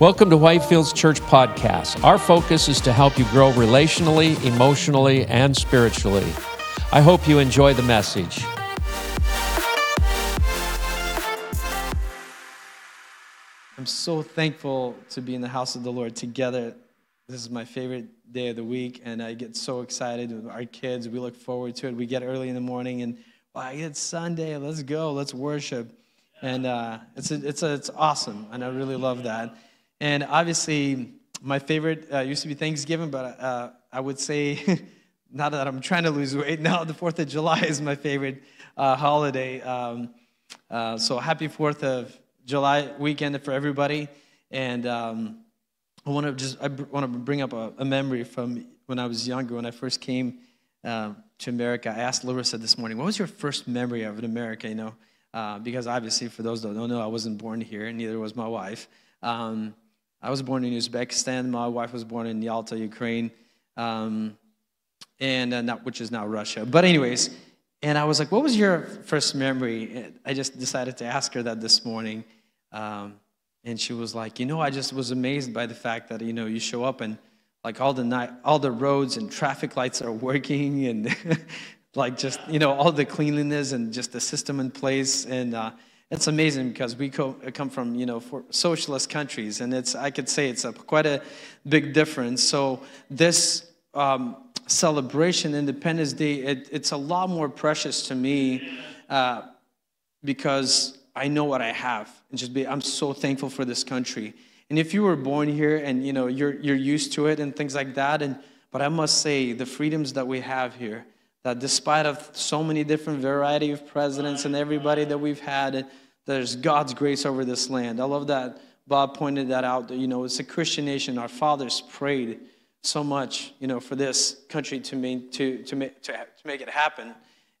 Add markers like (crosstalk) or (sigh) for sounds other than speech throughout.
Welcome to Whitefields Church Podcast. Our focus is to help you grow relationally, emotionally, and spiritually. I hope you enjoy the message. I'm so thankful to be in the house of the Lord together. This is my favorite day of the week, and I get so excited with our kids. We look forward to it. We get early in the morning, and wow, it's Sunday. Let's go. Let's worship. And uh, it's, a, it's, a, it's awesome, and I really love that. And obviously, my favorite uh, used to be Thanksgiving, but uh, I would say, (laughs) now that I'm trying to lose weight, (laughs) now the 4th of July is my favorite uh, holiday. Um, uh, so happy 4th of July weekend for everybody. And um, I want to just I want to bring up a, a, memory from when I was younger, when I first came uh, to America. I asked Larissa this morning, "What was your first memory of America?" You know, uh, because obviously, for those that don't know, I wasn't born here, and neither was my wife. Um, I was born in Uzbekistan. My wife was born in Yalta, Ukraine, um, and uh, not, which is now Russia. But anyways, and I was like, "What was your first memory?" I just decided to ask her that this morning, um, and she was like, "You know, I just was amazed by the fact that you know you show up and like all the night, all the roads and traffic lights are working, and (laughs) like just you know all the cleanliness and just the system in place and." Uh, it's amazing because we co- come from you know socialist countries and it's i could say it's a, quite a big difference. So this um, celebration independence day it, it's a lot more precious to me uh, because i know what i have and just be i'm so thankful for this country. And if you were born here and you know you're, you're used to it and things like that and but i must say the freedoms that we have here that despite of so many different variety of presidents and everybody that we've had there's god's grace over this land. I love that bob pointed that out you know it's a christian nation. Our fathers prayed so much you know for this country to make to to make to, to make it happen.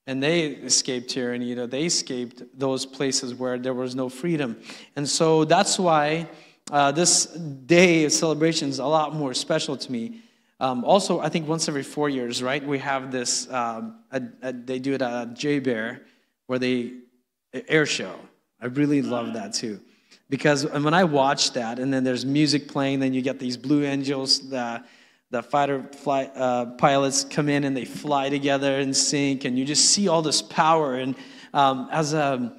And they escaped tyranny you know they escaped those places where there was no freedom. And so that's why uh, this day of celebration is a lot more special to me um, also, I think once every four years, right, we have this, um, a, a, they do it at JBER, where they, air show. I really love that too. Because when I watch that, and then there's music playing, then you get these Blue Angels, the, the fighter fly, uh, pilots come in and they fly together and sync, and you just see all this power. And um, as a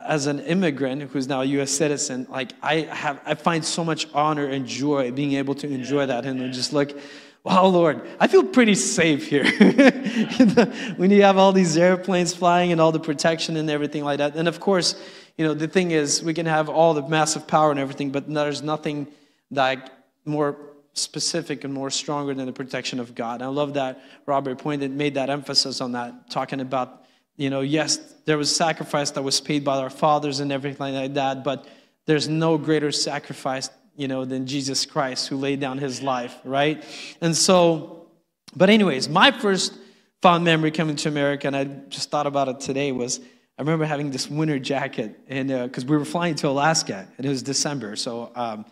as an immigrant who's now a U.S. citizen, like I have, I find so much honor and joy being able to enjoy that, and just like, wow, Lord, I feel pretty safe here. (laughs) when you have all these airplanes flying and all the protection and everything like that, and of course, you know, the thing is, we can have all the massive power and everything, but there's nothing like more specific and more stronger than the protection of God. And I love that Robert pointed made that emphasis on that, talking about you know, yes, there was sacrifice that was paid by our fathers and everything like that, but there's no greater sacrifice, you know, than Jesus Christ who laid down his life, right? And so, but anyways, my first fond memory coming to America, and I just thought about it today, was I remember having this winter jacket, and because uh, we were flying to Alaska, and it was December, so um,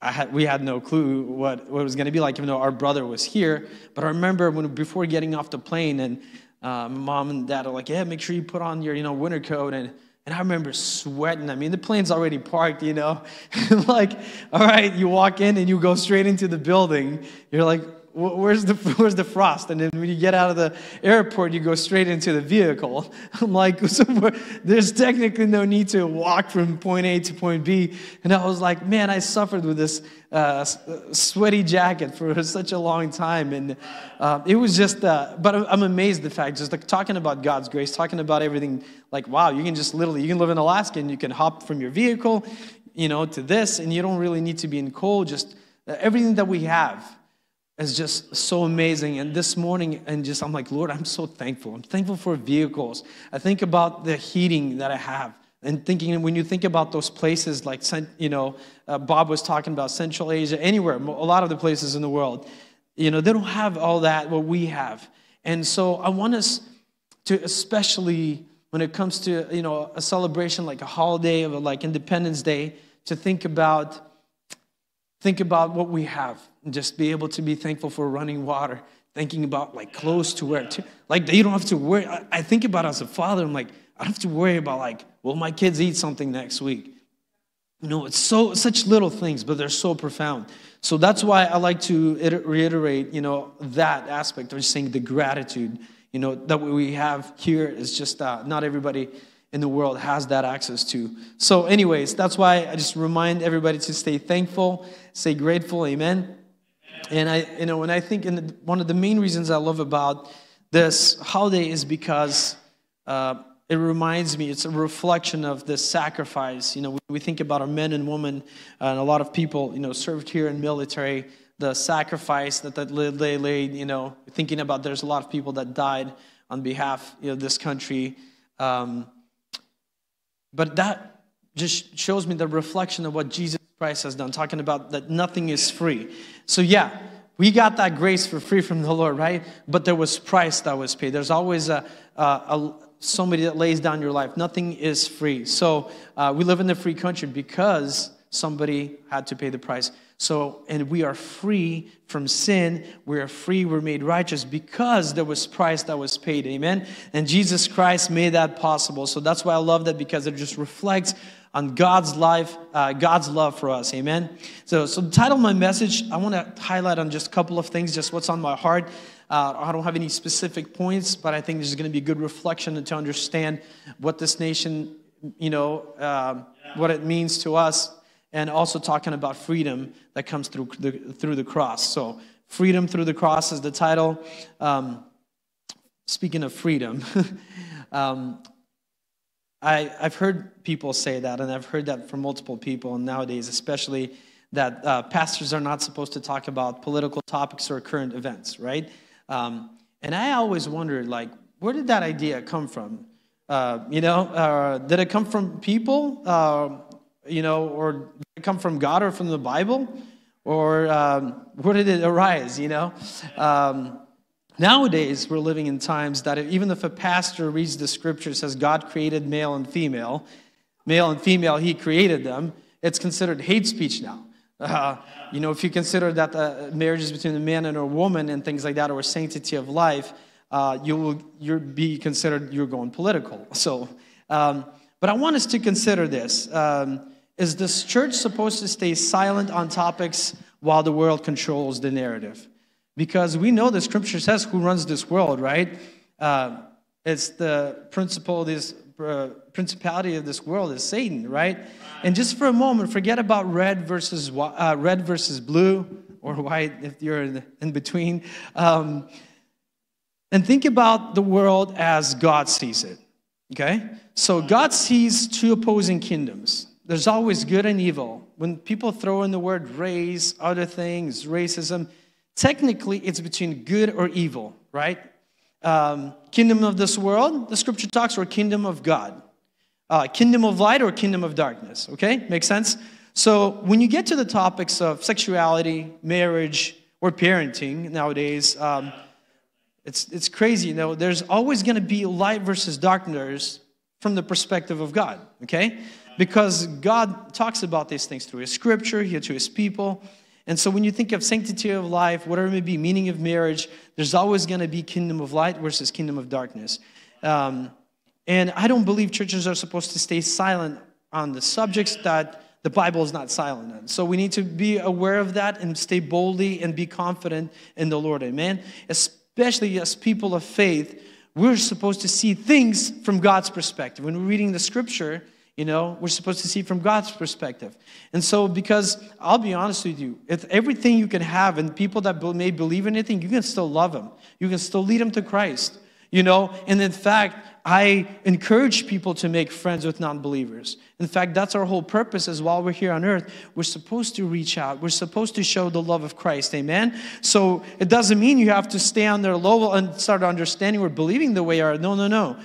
I had, we had no clue what, what it was going to be like, even though our brother was here. But I remember when before getting off the plane, and uh, mom and dad are like, yeah, make sure you put on your, you know, winter coat. And, and I remember sweating. I mean, the plane's already parked, you know. (laughs) like, all right, you walk in and you go straight into the building. You're like, where's the, (laughs) where's the frost? And then when you get out of the airport, you go straight into the vehicle. (laughs) I'm like, (laughs) so there's technically no need to walk from point A to point B. And I was like, man, I suffered with this uh, sweaty jacket for such a long time. And uh, it was just, uh, but I'm amazed the fact, just like talking about God's grace, talking about everything, like, wow, you can just literally, you can live in Alaska and you can hop from your vehicle, you know, to this, and you don't really need to be in cold, just uh, everything that we have is just so amazing. And this morning, and just I'm like, Lord, I'm so thankful. I'm thankful for vehicles. I think about the heating that I have. And thinking, when you think about those places like, you know, uh, Bob was talking about Central Asia, anywhere, a lot of the places in the world, you know, they don't have all that what we have. And so I want us to, especially when it comes to, you know, a celebration like a holiday of like Independence Day, to think about think about what we have and just be able to be thankful for running water thinking about like clothes to wear too. like you don't have to worry I, I think about as a father i'm like i don't have to worry about like will my kids eat something next week You know, it's so such little things, but they're so profound. So that's why I like to reiterate, you know, that aspect of saying the gratitude, you know, that we have here is just uh, not everybody in the world has that access to. So, anyways, that's why I just remind everybody to stay thankful, stay grateful, amen. And I, you know, when I think, and one of the main reasons I love about this holiday is because uh, it reminds me, it's a reflection of the sacrifice. You know, we think about our men and women, and a lot of people, you know, served here in military, the sacrifice that that they laid, you know, thinking about there's a lot of people that died on behalf of this country. Um, but that just shows me the reflection of what Jesus Christ has done, talking about that nothing is free. So, yeah, we got that grace for free from the Lord, right? But there was price that was paid. There's always a, a, a somebody that lays down your life. Nothing is free. So uh, we live in the free country because somebody had to pay the price. So, and we are free from sin. We are free. We're made righteous because there was price that was paid. Amen. And Jesus Christ made that possible. So that's why I love that because it just reflects on God's life, uh, God's love for us. Amen. So, so the title of my message, I want to highlight on just a couple of things, just what's on my heart. Uh, I don't have any specific points, but I think this is going to be a good reflection to understand what this nation, you know, uh, what it means to us, and also talking about freedom that comes through the, through the cross. So, freedom through the cross is the title. Um, speaking of freedom, (laughs) um, I, I've heard people say that, and I've heard that from multiple people nowadays, especially that uh, pastors are not supposed to talk about political topics or current events, right? Um, and I always wondered, like, where did that idea come from? Uh, you know, uh, did it come from people, uh, you know, or come from God or from the Bible? Or um, where did it arise, you know? Um, nowadays, we're living in times that even if a pastor reads the scripture, says God created male and female, male and female, he created them, it's considered hate speech now. Uh, you know, if you consider that the marriage is between a man and a woman and things like that, or sanctity of life, uh, you will you'll be considered you're going political. (laughs) So, um, but I want us to consider this: um, Is this church supposed to stay silent on topics while the world controls the narrative? Because we know the Scripture says who runs this world, right? Uh, it's the principle, this uh, principality of this world is Satan, right? And just for a moment, forget about red versus uh, red versus blue or white if you're in, between, um, and think about the world as God sees it. Okay, so God sees two opposing kingdoms. There's always good and evil. When people throw in the word race, other things, racism, technically it's between good or evil, right? Um, kingdom of this world, the scripture talks, or kingdom of God uh, kingdom of light or kingdom of darkness. Okay, makes sense? So when you get to the topics of sexuality, marriage, or parenting nowadays, um, it's, it's crazy. You know, there's always going to be light versus darkness from the perspective of God, okay? Because God talks about these things through His scripture, here to His people. And so when you think of sanctity of life, whatever it may be, meaning of marriage, there's always going to be kingdom of light versus kingdom of darkness. Um, and I don't believe churches are supposed to stay silent on the subjects that the Bible is not silent on. So we need to be aware of that and stay boldly and be confident in the Lord. Amen. Especially as people of faith, we're supposed to see things from God's perspective. When we're reading the scripture, you know, we're supposed to see from God's perspective. And so, because I'll be honest with you, if everything you can have and people that may believe in anything, you can still love them. You can still lead them to Christ, you know. And in fact, I encourage people to make friends with non believers. In fact, that's our whole purpose is while we're here on earth, we're supposed to reach out. We're supposed to show the love of Christ. Amen? So it doesn't mean you have to stay on their level and start understanding or believing the way you are. No, no, no.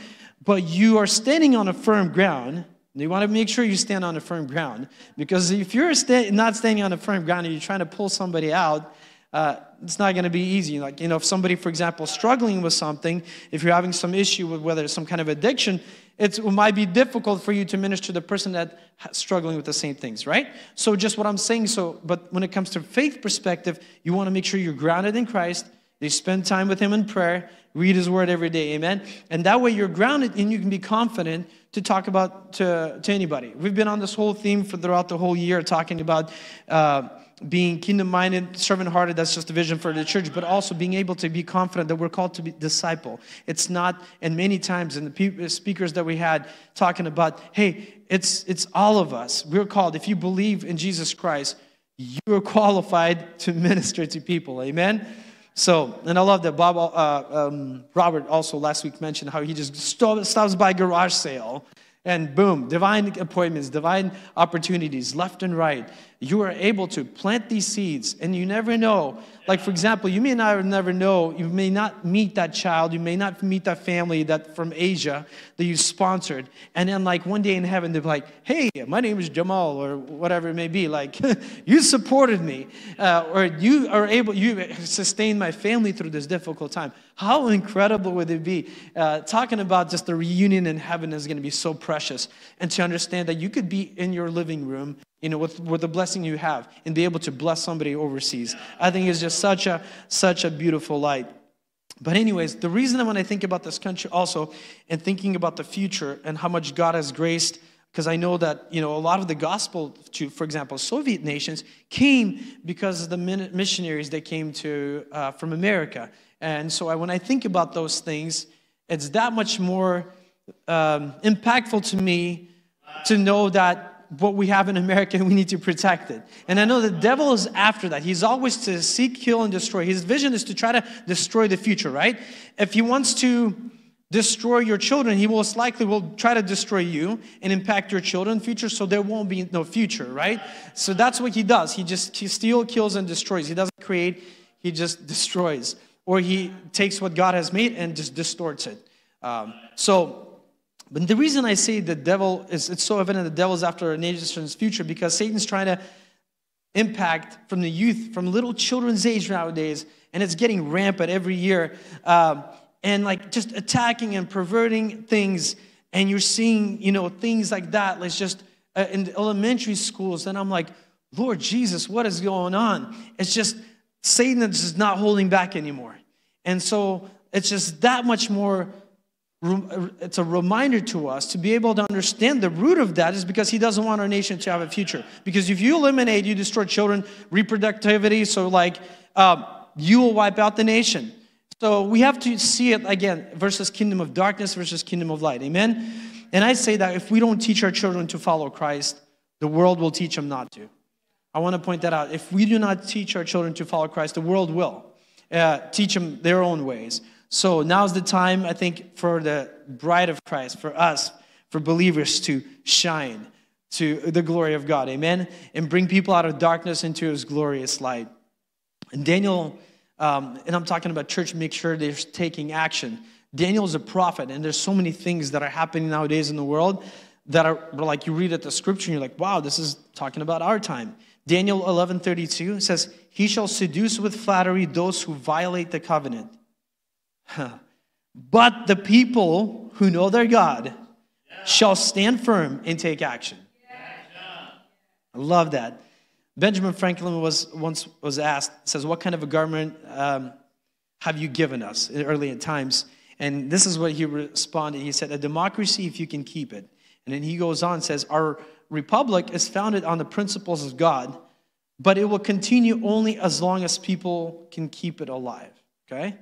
But you are standing on a firm ground. You want to make sure you stand on a firm ground. Because if you're not standing on a firm ground and you're trying to pull somebody out, uh, it's not going to be easy. Like, you know, if somebody, for example, struggling with something, if you're having some issue with whether it's some kind of addiction, it might be difficult for you to minister to the person that's struggling with the same things, right? So, just what I'm saying. So, but when it comes to faith perspective, you want to make sure you're grounded in Christ. You spend time with Him in prayer, read His Word every day, amen. And that way, you're grounded and you can be confident to talk about to, to anybody. We've been on this whole theme for throughout the whole year, talking about uh, being kingdom minded, servant hearted. That's just a vision for the church, but also being able to be confident that we're called to be disciple. It's not, and many times in the speakers that we had talking about, hey, it's it's all of us. We're called. If you believe in Jesus Christ, you're qualified to minister to people. Amen. So, and I love that Bob, uh, um, Robert also last week mentioned how he just stops by garage sale and boom, divine appointments, divine opportunities left and right. You are able to plant these seeds, and you never know. Like, for example, you may not never know, you may not meet that child, you may not meet that family that from Asia that you sponsored. And then, like, one day in heaven, they're like, hey, my name is Jamal, or whatever it may be. Like, (laughs) you supported me, uh, or you are able, you sustained my family through this difficult time. How incredible would it be? Uh, talking about just the reunion in heaven is going to be so precious. And to understand that you could be in your living room, you know, with, with the blessing you have and be able to bless somebody overseas. I think it's just such a, such a beautiful light. But, anyways, the reason when I think about this country also and thinking about the future and how much God has graced, because I know that, you know, a lot of the gospel to, for example, Soviet nations came because of the missionaries that came to, uh, from America. And so I, when I think about those things, it's that much more um, impactful to me to know that what we have in America (laughs) we need to protect it. And I know the devil is after that. He's always to seek, kill, and destroy. His vision is to try to destroy the future, right? If he wants to destroy your children, he most likely will try to destroy you and impact your children's future so there won't be no future, right? So that's what he does. He just he steals, kills, and destroys. He doesn't create, he just destroys or he takes what God has made and just distorts it. Um, so, but the reason I say the devil is, it's so evident the devil's after a nation's future because Satan's trying to impact from the youth, from little children's age nowadays, and it's getting rampant every year. Um, and like just attacking and perverting things, and you're seeing, you know, things like that, like just uh, in elementary schools. And I'm like, Lord Jesus, what is going on? It's just Satan is just not holding back anymore. And so it's just that much more, it's a reminder to us to be able to understand the root of that is because he doesn't want our nation to have a future. Because if you eliminate, you destroy children, reproductivity, so like um, you will wipe out the nation. So we have to see it again versus kingdom of darkness versus kingdom of light. Amen? And I say that if we don't teach our children to follow Christ, the world will teach them not to. I want to point that out. If we do not teach our children to follow Christ, the world will. Uh, teach them their own ways. So now's the time, I think, for the bride of Christ, for us, for believers to shine to the glory of God. Amen? And bring people out of darkness into his glorious light. And Daniel, um, and I'm talking about church, make sure they're taking action. Daniel is a prophet, and there's so many things that are happening nowadays in the world that are like you read at the scripture and you're like, wow, this is talking about our time. Daniel 11:32 says, "He shall seduce with flattery those who violate the covenant." But the people who know their God shall stand firm and take action. I love that. Benjamin Franklin was once was asked, says, "What kind of a government um, have you given us in early times?" And this is what he responded. He said, "A democracy if you can keep it." And then he goes on says, "Our republic is founded on the principles of God, but it will continue only as long as people can keep it alive. Okay?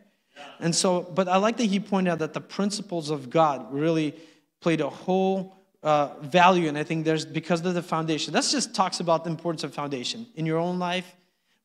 And so, but I like that he pointed out that the principles of God really played a whole uh, value, and I think there's because of the foundation. That just talks about the importance of foundation in your own life.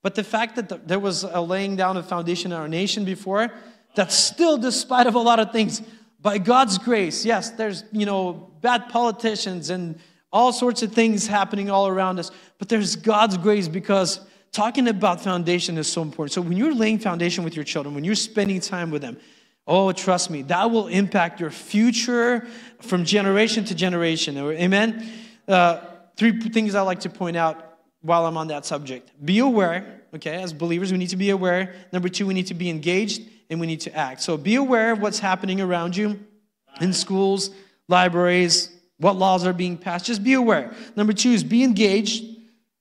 But the fact that the, there was a laying down of foundation in our nation before, that still, despite of a lot of things, by God's grace, yes, there's you know bad politicians and all sorts of things happening all around us. But there's God's grace because talking about foundation is so important. So when you're laying foundation with your children, when you're spending time with them, oh, trust me, that will impact your future from generation to generation. Amen? Uh, three things I like to point out while I'm on that subject. Be aware, okay, as believers, we need to be aware. Number two, we need to be engaged and we need to act. So be aware of what's happening around you in schools, libraries, what laws are being passed. Just be aware. Number two is be engaged.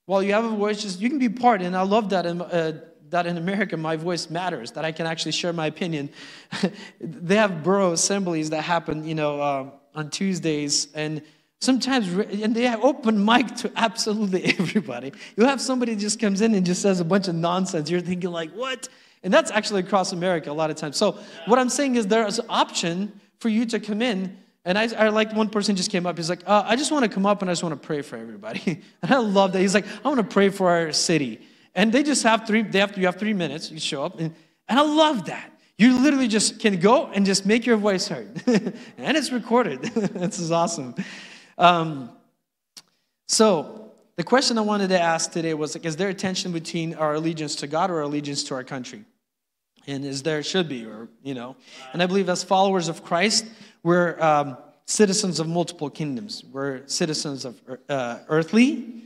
While you have a voice, just you can be part. And I love that in, uh, that in America, my voice matters. That I can actually share my opinion. (laughs) they have borough assemblies that happen, you know, uh, on Tuesdays, and sometimes, and they have open mic to absolutely (laughs) everybody. You have somebody just comes in and just says a bunch of nonsense. You're thinking like, what? And that's actually across America a lot of times. So what I'm saying is there's an option for you to come in. And I, I like one person just came up. He's like, uh, I just want to come up and I just want to pray for everybody. (laughs) and I love that. He's like, I want to pray for our city. And they just have three, they have, you have three minutes. You show up. And, and I love that. You literally just can go and just make your voice heard. (laughs) and it's recorded. (laughs) this is awesome. Um, so the question I wanted to ask today was like, is there a tension between our allegiance to God or our allegiance to our country? And is there should be, or you know? And I believe as followers of Christ, we're um, citizens of multiple kingdoms. We're citizens of uh, earthly,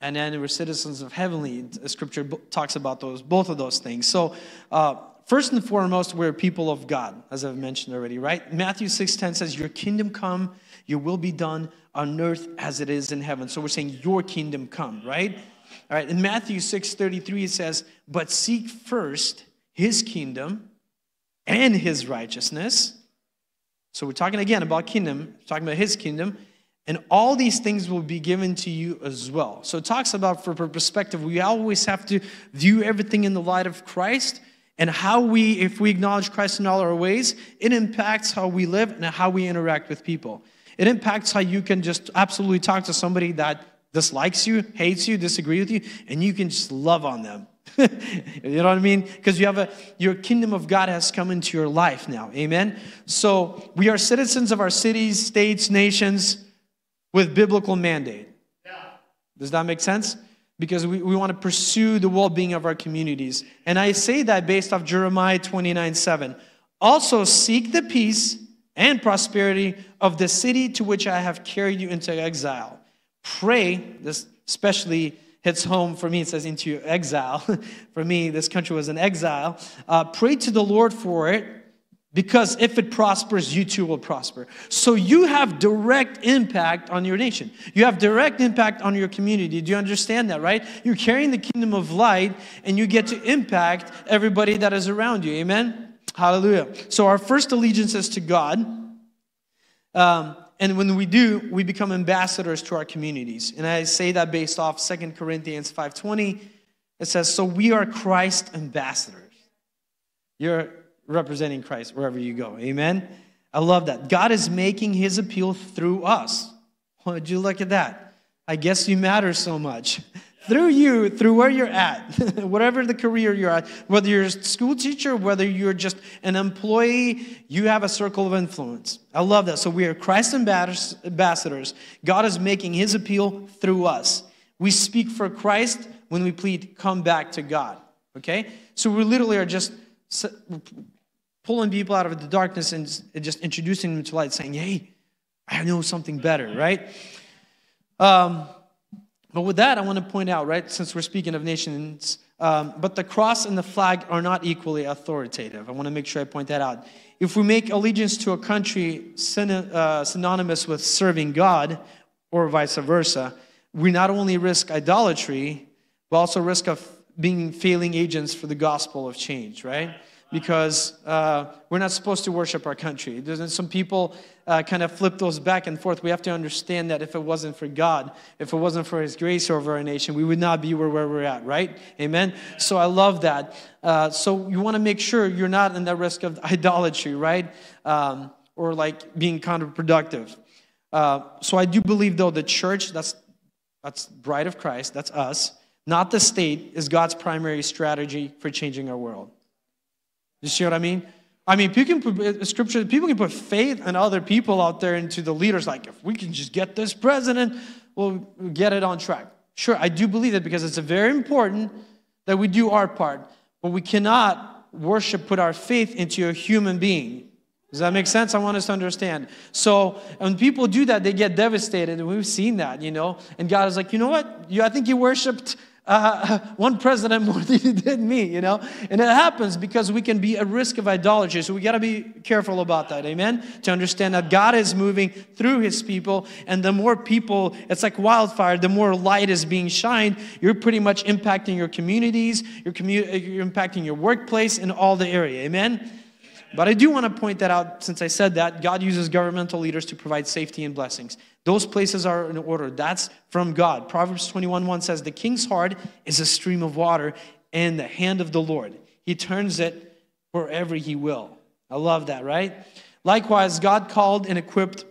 and then we're citizens of heavenly. Scripture talks about those, both of those things. So, uh, first and foremost, we're people of God, as I've mentioned already, right? Matthew six ten says, "Your kingdom come, your will be done on earth as it is in heaven." So we're saying, "Your kingdom come," right? All right. In Matthew six thirty three, it says, "But seek first." His kingdom and his righteousness. So we're talking again about kingdom, talking about his kingdom, and all these things will be given to you as well. So it talks about for perspective, we always have to view everything in the light of Christ and how we, if we acknowledge Christ in all our ways, it impacts how we live and how we interact with people. It impacts how you can just absolutely talk to somebody that dislikes you, hates you, disagree with you, and you can just love on them (laughs) you know what I mean? Because you have a your kingdom of God has come into your life now. Amen. So we are citizens of our cities, states, nations with biblical mandate. Yeah. Does that make sense? Because we, we want to pursue the well-being of our communities. And I say that based off Jeremiah 29, 7. Also seek the peace and prosperity of the city to which I have carried you into exile. Pray, this especially hits home for me. It says into exile. (laughs) for me, this country was an exile. Uh, pray to the Lord for it because if it prospers, you too will prosper. So you have direct impact on your nation. You have direct impact on your community. Do you understand that, right? You're carrying the kingdom of light and you get to impact everybody that is around you. Amen? Hallelujah. So our first allegiance is to God. Um, and when we do, we become ambassadors to our communities. And I say that based off 2 Corinthians 5:20. It says, "So we are Christ ambassadors." You're representing Christ wherever you go. Amen. I love that. God is making his appeal through us. Would you look at that? I guess you matter so much (laughs) through you, through where you're at, (laughs) whatever the career you're at, whether you're a school teacher, whether you're just an employee, you have a circle of influence. I love that. So we are Christ ambassadors. God is making his appeal through us. We speak for Christ when we plead, come back to God. Okay? So we literally are just pulling people out of the darkness and just introducing them to light, saying, hey, I know something better, right? Um, but with that, I want to point out, right, since we're speaking of nations, um, but the cross and the flag are not equally authoritative. I want to make sure I point that out. If we make allegiance to a country uh, synonymous with serving God, or vice versa, we not only risk idolatry, but also risk of being failing agents for the gospel of change, right? Because uh, we're not supposed to worship our country. There's some people uh, kind of flip those back and forth. We have to understand that if it wasn't for God, if it wasn't for His grace over our nation, we would not be where, where we're at, right? Amen? So I love that. Uh, so you want to make sure you're not in that risk of (laughs) idolatry, right? Um, or like being counterproductive. Uh, so I do believe, though, the church, that's, that's bride of Christ, that's us, not the state, is God's primary strategy for changing our world. You see what I mean? I mean, people can put, uh, uh, scripture, people can put faith in other people out there into the leaders. Like, if we can just get this president, we'll get it on track. Sure, I do believe that because it's very important that we do our part, but we cannot worship, put our faith into a human being. Does that make sense? I want us to understand. So when people do that, they get devastated, and we've seen that, you know. And God is like, you know what? You, I think you worshipped uh, (laughs) one president more (laughs) than he did me, you know? And it happens because we can be at risk of idolatry. So we got to be careful about that, amen? To understand that God is moving through his people, and the more people, it's like wildfire, the more light is being shined, you're pretty much impacting your communities, you're, commu- you're impacting your workplace, and all the area, amen? But I do want to point that out since I said that God uses governmental leaders to provide safety and blessings. Those places are in order. That's from God. Proverbs 21 1 says, The king's heart is a stream of water in the hand of the Lord. He turns it wherever he will. I love that, right? Likewise, God called and equipped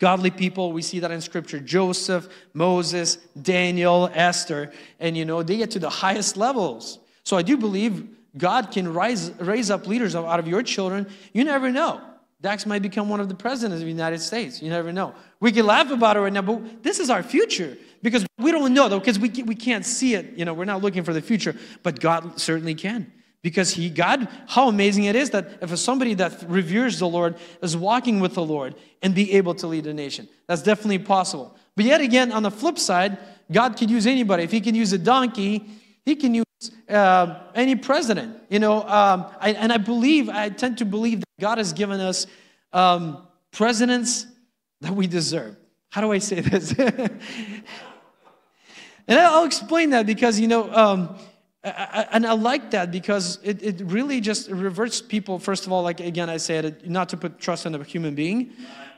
godly people. We see that in scripture Joseph, Moses, Daniel, Esther, and you know, they get to the highest levels. So I do believe God can rise, raise up leaders out of your children. You never know. Dax might become one of the presidents of the United States. You never know. We can laugh about it right now, but this is our future because we don't know though, because we, we can't see it. You know, we're not looking for the future, but God certainly can. Because he, God, how amazing it is that if somebody that reveres the Lord is walking with the Lord and be able to lead a nation. That's definitely possible. But yet again, on the flip side, God could use anybody. If he can use a donkey, he can use uh, any president. You know, um, I, and I believe, I tend to believe that God has given us um, presidents that we deserve. How do I say this? (laughs) and I'll explain that because, you know, um, I, and I like that because it, it really just reverts people, first of all, like again, I said, not to put trust in a human being,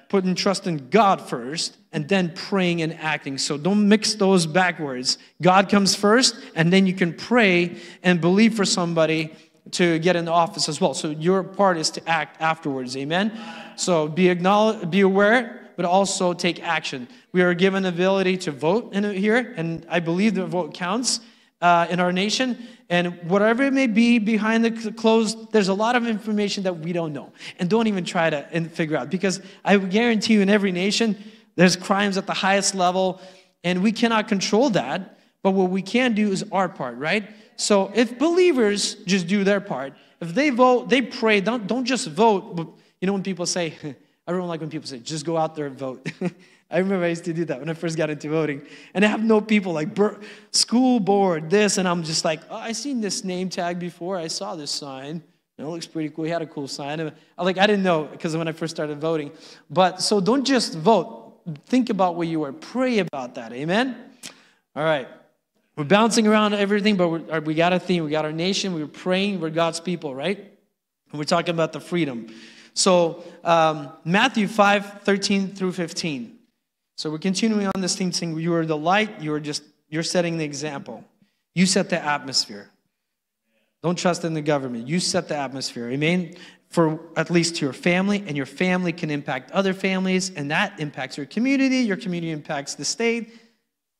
putting trust in God first, and then praying and acting. So don't mix those backwards. God comes first, and then you can pray and believe for somebody to get in the office as well. So your part is to act afterwards. Amen. So be acknowledge, be aware, but also take action. We are given ability to vote in here, and I believe the vote counts uh, in our nation. And whatever it may be behind the closed, there's a lot of information that we don't know. And don't even try to figure out. Because I guarantee you, in every nation, there's crimes at the highest level, and we cannot control that. But what we can do is our part, right? So if believers just do their part, if they vote, they pray, don't, don't just vote. You know when people say, (laughs) I don't like when people say, just go out there and vote. (laughs) I remember I used to do that when I first got into voting. And I have no people like school board, this, and I'm just like, oh, I seen this name tag before. I saw this sign. It looks pretty cool. He had a cool sign. I, like I didn't know because when I first started voting. But so don't just vote. Think about where you are. Pray about that. Amen. All right. We're bouncing around everything, but uh, we got a theme. We got our nation. We're praying. We're God's people, right? And we're talking about the freedom. So um, Matthew 5, 13 through 15. So we're continuing on this theme saying you are the light, you are just you're setting the example. You set the atmosphere. Don't trust in the government. You set the atmosphere. Amen. For at least to your family, and your family can impact other families, and that impacts your community. Your community impacts the state.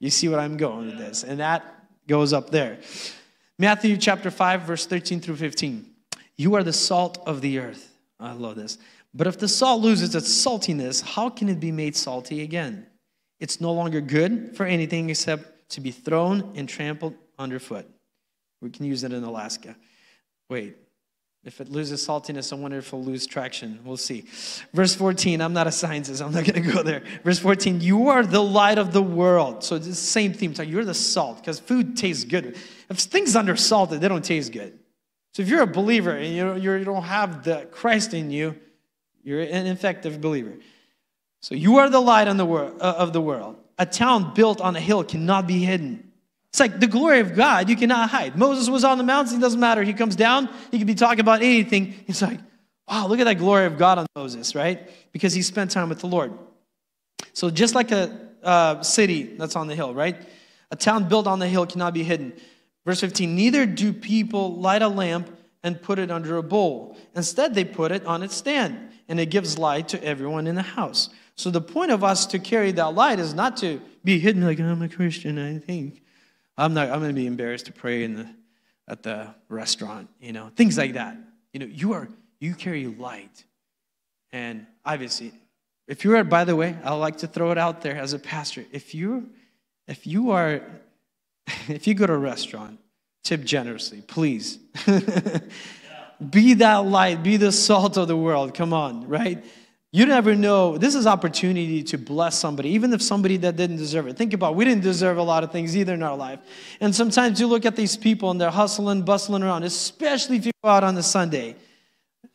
You see what I'm going with this, and that goes up there. Matthew chapter 5, verse 13 through 15. You are the salt of the earth. I love this. But if the salt loses its saltiness, how can it be made salty again? It's no longer good for anything except to be thrown and trampled underfoot. We can use it in Alaska. Wait, if it loses saltiness, I wonder if it'll lose traction. We'll see. Verse 14, I'm not a scientist, I'm not going to go there. Verse 14, you are the light of the world. So it's the same theme. You're the salt, because food tastes good. If things under salted, they don't taste good. So if you're a believer and you you don't have the Christ in you, you're an ineffective believer. So you are the light the wor- uh, of the world. A town built on a hill cannot be hidden. It's like the glory of God, you cannot hide. Moses was on the mountain, it doesn't matter. He comes down, he can be talking about anything. He's like, wow, look at that glory of God on Moses, right? Because he spent time with the Lord. So just like a uh, city that's on the hill, right? A town built on the hill cannot be hidden. Verse 15, neither do people light a lamp and put it under a bowl. Instead, they put it on its stand and it gives light to everyone in the house. So the point of us to carry that light is not to be hidden like I'm a Christian. I think I'm not. I'm going to be embarrassed to pray in the at the restaurant. You know, things like that. You know, you are you carry light, and obviously, if you are. By the way, I like to throw it out there as a pastor. If you if you are (laughs) if you go to a restaurant, tip generously, please. (laughs) Be that light, be the salt of the world. Come on, right? You never know. This is opportunity to bless somebody, even if somebody that didn't deserve it. Think about it. we didn't deserve a lot of things either in our life. And sometimes you look at these people and they're hustling, bustling around, especially if you go out on a Sunday.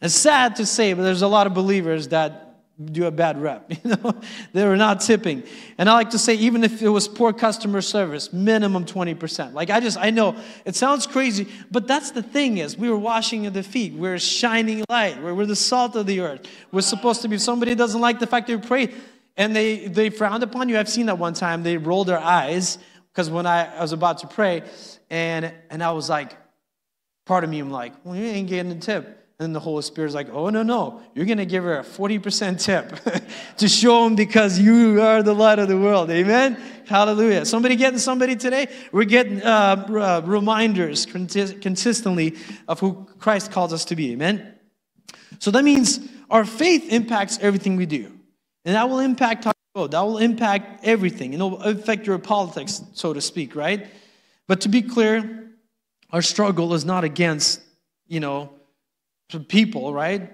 It's sad to say, but there's a lot of believers that do a bad rep. (laughs) You know, they were not tipping. And I like to say, even if it was poor customer service, minimum 20%. Like I just, I know it sounds crazy, but that's the thing is we were washing the feet. We're shining light. We're, we're the salt of the earth. We're supposed to be, if somebody doesn't like the fact that we pray and they, they frowned upon you. I've seen that one time. They rolled their eyes because when I, I was about to pray and, and I was like, part of me, I'm like, well, you ain't getting a tip. And the Holy Spirit's like, oh, no, no, you're going to give her a 40% tip (laughs) to show him because you are the light of the world. Amen? Hallelujah. Somebody getting somebody today? We're getting uh, uh, reminders consistently of who Christ calls us to be. Amen? So that means our faith impacts everything we do. And that will impact how you vote. That will impact everything. It'll affect your politics, so to speak, right? But to be clear, our struggle is not against, you know, people, right?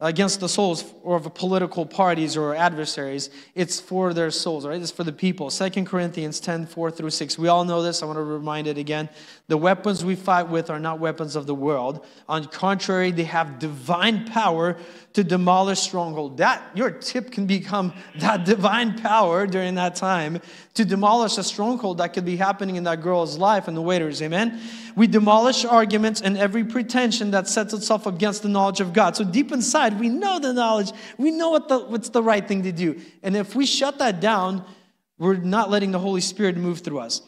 Against the souls of political parties or adversaries. It's for their souls, right? It's for the people. Second Corinthians 10, 4 through 6. We all know this. I want to remind it again. The weapons we fight with are not weapons of the world. On contrary, they have divine power to demolish stronghold. That your tip can become that divine power during that time to demolish a stronghold that could be happening in that girl's life and the waiters. Amen. We demolish arguments and every pretension that sets itself against the knowledge of God. So deep inside, we know the knowledge. We know what the, what's the right thing to do. And if we shut that down, we're not letting the Holy Spirit move through us.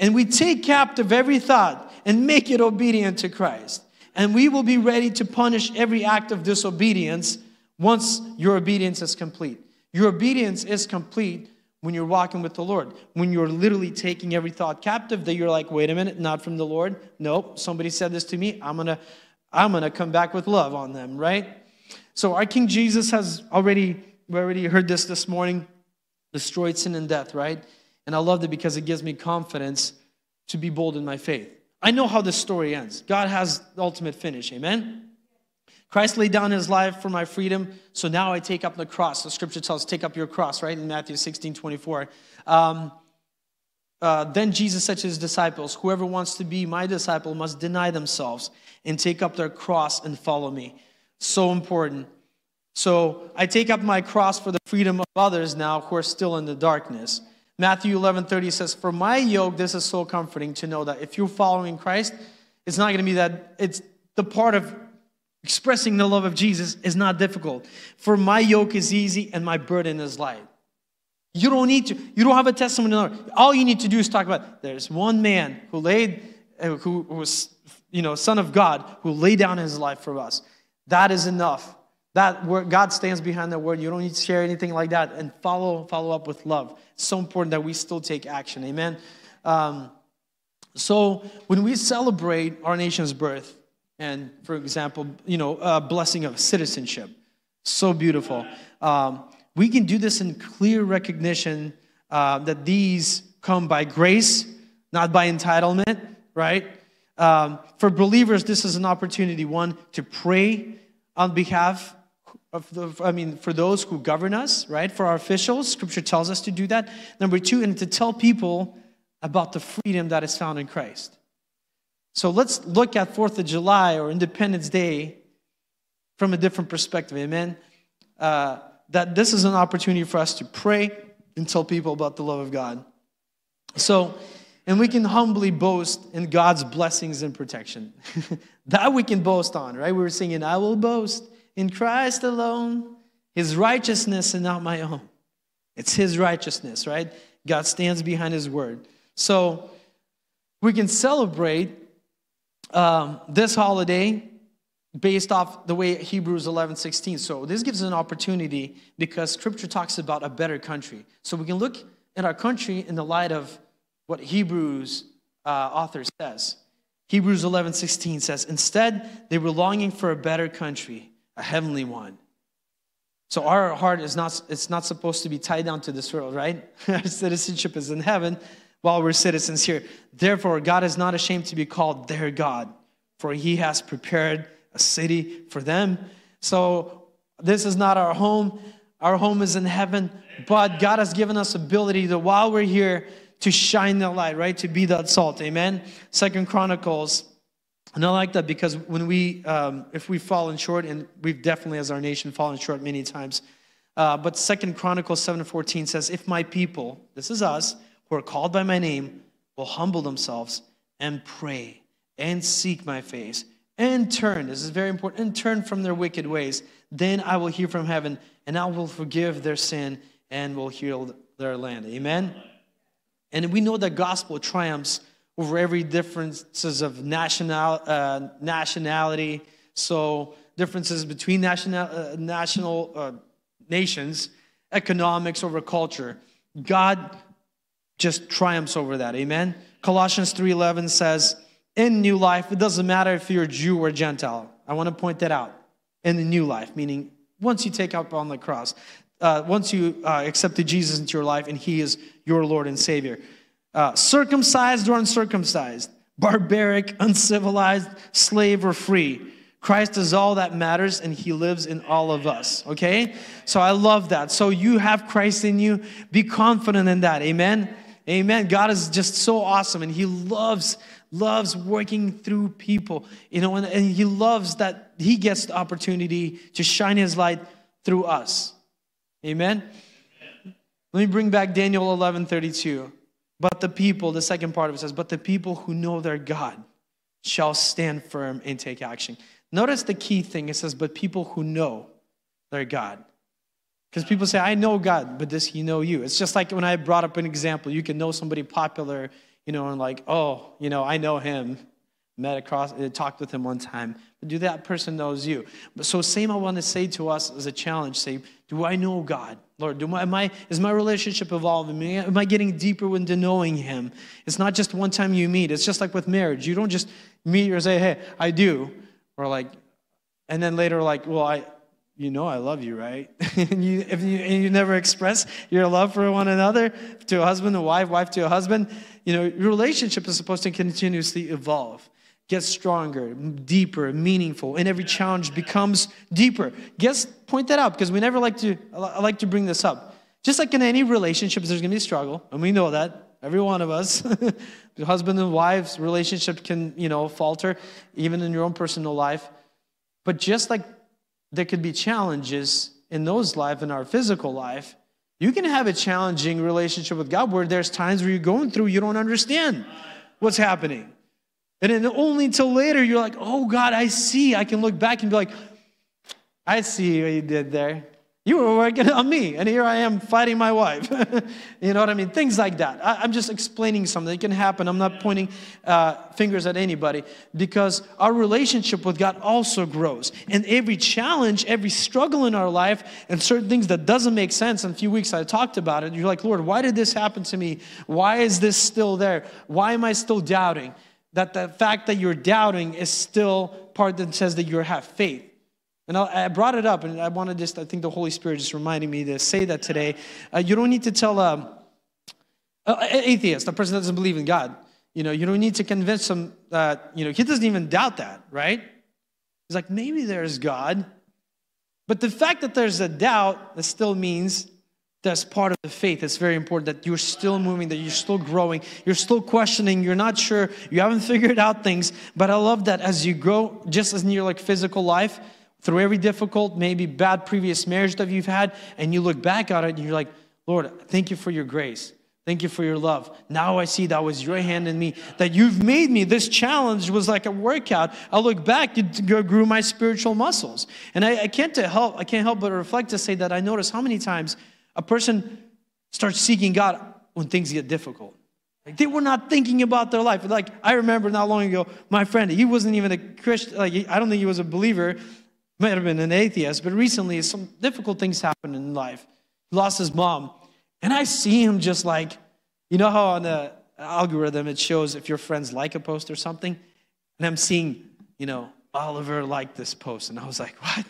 And we take captive every thought and make it obedient to Christ and we will be ready to punish every act of disobedience once your obedience is complete. Your obedience is complete when you're walking with the Lord, when you're literally taking every thought captive that you're like, wait a minute, not from the Lord. Nope, somebody said this to me. I'm gonna, I'm gonna come back with love on them, right? So our King Jesus has already, we already heard this this morning, destroyed sin and death, right? And I loved it because it gives me confidence to be bold in my faith. I know how this story ends. God has the ultimate finish. Amen? Christ laid down his life for my freedom, so now I take up the cross. The scripture tells, take up your cross, right? In Matthew 16 24. Um, uh, then Jesus said to his disciples, Whoever wants to be my disciple must deny themselves and take up their cross and follow me. So important. So I take up my cross for the freedom of others now who are still in the darkness. Matthew 11 30 says, For my yoke, this is so comforting to know that if you're following Christ, it's not going to be that, it's the part of expressing the love of Jesus is not difficult. For my yoke is easy and my burden is light. You don't need to, you don't have a testimony. All you need to do is talk about there's one man who laid, uh, who was, you know, son of God, who laid down his life for us. That is enough. That word, God stands behind that word. You don't need to share anything like that. And follow, follow up with love. It's so important that we still take action. Amen. Um, so when we celebrate our nation's birth, and for example, you know, a blessing of citizenship, so beautiful. Um, we can do this in clear recognition uh, that these come by grace, not by entitlement, right? Um, for believers, this is an opportunity, one, to pray on behalf the, I mean, for those who govern us, right? For our officials, scripture tells us to do that. Number two, and to tell people about the freedom that is found in Christ. So let's look at 4th of July or Independence Day from a different perspective, amen? Uh, that this is an opportunity for us to pray and tell people about the love of God. So, and we can humbly boast in God's blessings and protection. (laughs) that we can boast on, right? We were singing, I will boast in Christ alone, his righteousness and not my own. It's his righteousness, right? God stands behind his word. So we can celebrate um, this holiday based off the way Hebrews 11 16. So this gives us an opportunity because scripture talks about a better country. So we can look at our country in the light of what Hebrews uh, author says. Hebrews 11 16 says, Instead, they were longing for a better country a heavenly one. So our heart is not, it's not supposed to be tied down to this world, right? (laughs) Our citizenship is in heaven while we're citizens here. Therefore, God is not ashamed to be called their God, for he has prepared a city for them. So this is not our home. Our home is in heaven, but God has given us ability that while we're here, to shine the light, right? To be that salt. Amen. Second Chronicles and I like that because when we, um, if we've fallen short, and we've definitely as our nation fallen short many times, Uh, but Second Chronicles 7:14 says, "If my people, this is us, who are called by my name, will humble themselves and pray and seek my face and turn, this is very important, and turn from their wicked ways, then I will hear from heaven and I will forgive their sin and will heal their land." Amen. And we know that gospel triumphs over every differences of national, uh, nationality. So differences between national, uh, national uh, nations, economics over culture. God just triumphs over that. Amen. Colossians 3:11 says, "In new life, it doesn't matter if you're Jew or Gentile." I want to point that out. In the new life, meaning once you take up on the cross, uh, once you uh, accepted Jesus into your life and He is your Lord and Savior, uh, circumcised or uncircumcised, barbaric, uncivilized, slave or free. Christ is all that matters and he lives in all of us. Okay? So I love that. So you have Christ in you. Be confident in that. Amen. Amen. God is just so awesome and he loves loves working through people. You know, and, and he loves that he gets the opportunity to shine his light through us. Amen. Let me bring back Daniel 11:32. But the people, the second part of it says, but the people who know their God shall stand firm and take action. Notice the key thing it says, but people who know their God. Because people say, I know God, but does he know you? It's just like when I brought up an example, you can know somebody popular, you know, and like, oh, you know, I know him. Met across, uh, talked with him one time. But do that person knows you? But so same I want to say to us as a challenge, say, do I know God? Lord, do my, am I, is my relationship evolving? Am I getting deeper into knowing Him? It's not just one time you meet. It's just like with marriage. You don't just meet or say, hey, I do. Or like, and then later, like, well, I, you know I love you, right? (laughs) and you, if you, and you never express your love for one another, to a husband, a wife, wife to a husband, you know, your relationship is supposed to continuously evolve, get stronger, deeper, meaningful, and every challenge becomes deeper. Guess, point that out, because we never like to, I like to bring this up. Just like in any relationships, there's gonna be a struggle, and we know that. Every one of us, (laughs) husband and wife's relationship can, you know, falter, even in your own personal life. But just like there could be challenges in those life, in our physical life, you can have a challenging relationship with God where there's times where you're going through, you don't understand what's happening. And then only until later you're like, oh God, I see. I can look back and be like, I see what you did there. You were working on me, and here I am fighting my wife. (laughs) you know what I mean? Things like that. I, am just explaining something. It can happen. I'm not pointing uh, fingers at anybody because our relationship with God also grows. And every challenge, every struggle in our life, and certain things that doesn't make sense. In a few weeks, I talked about it. You're like, Lord, why did this happen to me? Why is this still there? Why am I still doubting? That the fact that you're doubting is still part that says that you have faith. And I brought it up, and I wanted just, I think the Holy Spirit just reminding me to say that today. Uh, you don't need to tell um, an atheist, a person that doesn't believe in God, you know, you don't need to convince him that, you know, he doesn't even doubt that, right? He's like, maybe there's God. But the fact that there's a doubt, that still means that's part of the faith. It's very important that you're still moving, that you're still growing, you're still questioning, you're not sure, you haven't (laughs) figured out things. But I love that as you grow, just as in your like physical life, through every difficult, maybe bad previous marriage that you've had, and you look back at it and you're like, Lord, thank you for your grace. Thank you for your love. Now I see that was your hand in me, that you've made me. This challenge was like a workout. I look back, it grew my spiritual muscles. And I, I can't uh, help, I can't help but reflect to say that I notice how many times a person starts seeking God when things get difficult. Like they were not thinking about their life. Like I remember not long ago, my friend, he wasn't even a Christian. Like I don't think he was a believer might have been an atheist, but recently some difficult things happened in life. He lost his mom. And I see him just like, you know how on the algorithm it shows if your friends like a post or something? And I'm seeing, you know, Oliver liked this post. And I was like, what?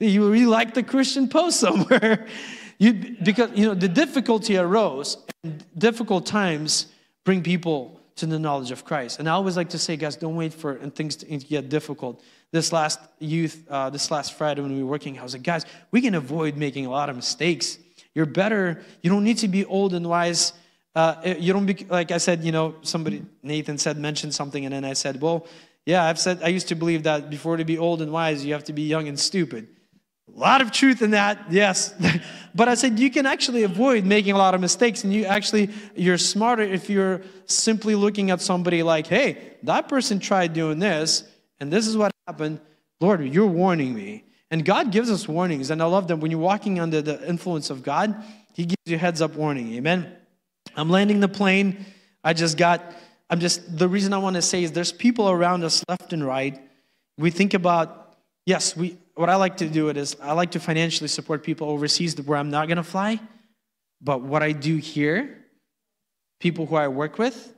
You really like the Christian post somewhere. (laughs) you, because, you know, the difficulty arose, and difficult times bring people to the knowledge of Christ. And I always like to say, guys, don't wait for and things to get difficult this last youth, uh, this last Friday when we were working, I was like, guys, we can avoid making a lot of mistakes. You're better. You don't need to be old and wise. Uh, you don't be, like I said, you know, somebody, Nathan said, mentioned something, and then I said, well, yeah, I've said, I used to believe that before to be old and wise, you have to be young and stupid. A lot of truth in that, yes. (laughs) but I said you can actually avoid making a lot of mistakes, and you actually you're smarter if you're simply looking at somebody like, hey, that person tried doing this, and this is what happened. Lord, you're warning me. And God gives us warnings, and I love them. When you're walking under the influence of God, He gives you heads up warning. Amen. I'm landing the plane. I just got, I'm just, the reason I want to say is there's people around us left and right. We think about, yes, we, what I like to do it is I like to financially support people overseas where I'm not to fly. But what I do here, people who I work with,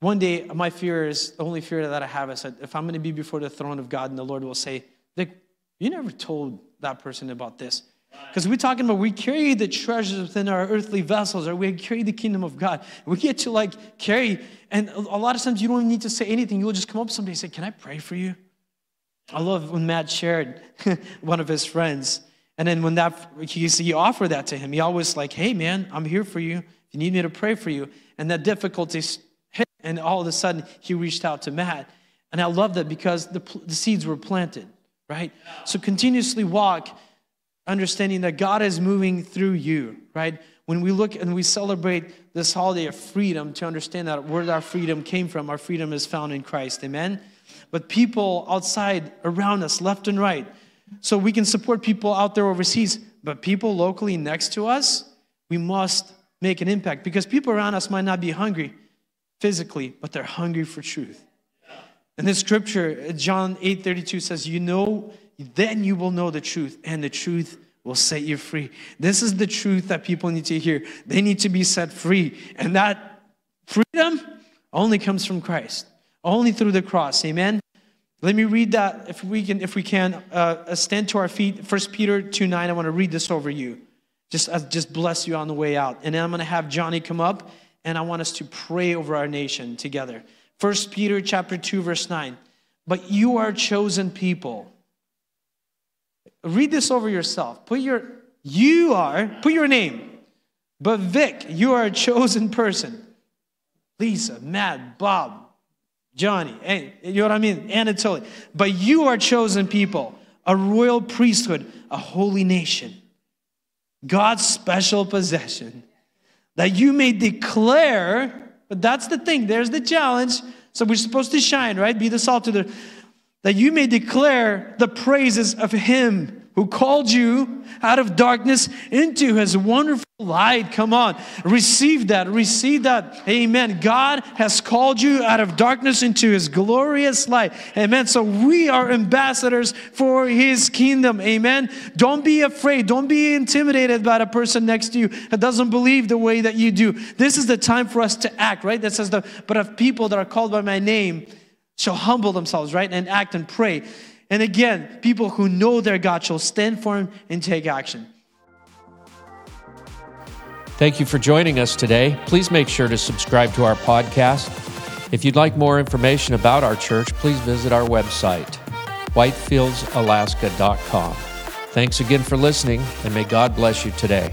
one day my fear is the only fear that I have is that if I'm to be before the throne of God and the Lord will say, like, you never told that person about this. Because we're talking about we carry the treasures within our earthly vessels, or we carry the kingdom of God. We get to like carry, and a lot of times you don't even need to say anything. You'll just come up to somebody and say, Can I pray for you? I love when Matt shared (laughs) one of his friends. And then when that he, he offered that to him, he always like, Hey man, I'm here for you. If you need me to pray for you. And that difficulty hit, and all of a sudden he reached out to Matt. And I love that because the, the seeds were planted right? So continuously walk, understanding that God is moving through you, right? When we look and we celebrate this holiday of freedom, to understand that where our freedom came from, our freedom is found in Christ, amen? But people outside, around us, left and right, so we can support people out there overseas, but people locally next to us, we must make an impact because people around us might not be hungry physically, but they're hungry for truth. And the scripture, John 8 32 says, You know, then you will know the truth, and the truth will set you free. This is the truth that people need to hear. They need to be set free. And that freedom only comes from Christ, only through the cross. Amen. Let me read that if we can, if we can, uh, stand to our feet. First Peter 2 9. I want to read this over you. Just, uh, just bless you on the way out. And then I'm going to have Johnny come up and I want us to pray over our nation together. First Peter chapter 2 verse 9. But you are chosen people. Read this over yourself. Put your you are, put your name. But Vic, you are a chosen person. Lisa, Matt, Bob, Johnny, hey, you know what I mean? Anatoly. But you are chosen people, a royal priesthood, a holy nation, God's special possession, that you may declare but that's the thing. There's the challenge. So we're supposed to shine, right? Be the salt to the that you may declare the praises of him who called you out of darkness into his wonderful light. Come on, receive that, receive that. Amen. God has called you out of darkness into his glorious light. Amen. So we are ambassadors for his kingdom. Amen. Don't be afraid, don't be intimidated by the person next to you that doesn't believe the way that you do. This is the time for us to act, right? That says, the, but of people that are called by my name shall humble themselves, right? And act and pray. And again, people who know their God shall stand for him and take action. Thank you for joining us today. Please make sure to subscribe to our podcast. If you'd like more information about our church, please visit our website, whitefieldsalaska.com. Thanks again for listening, and may God bless you today.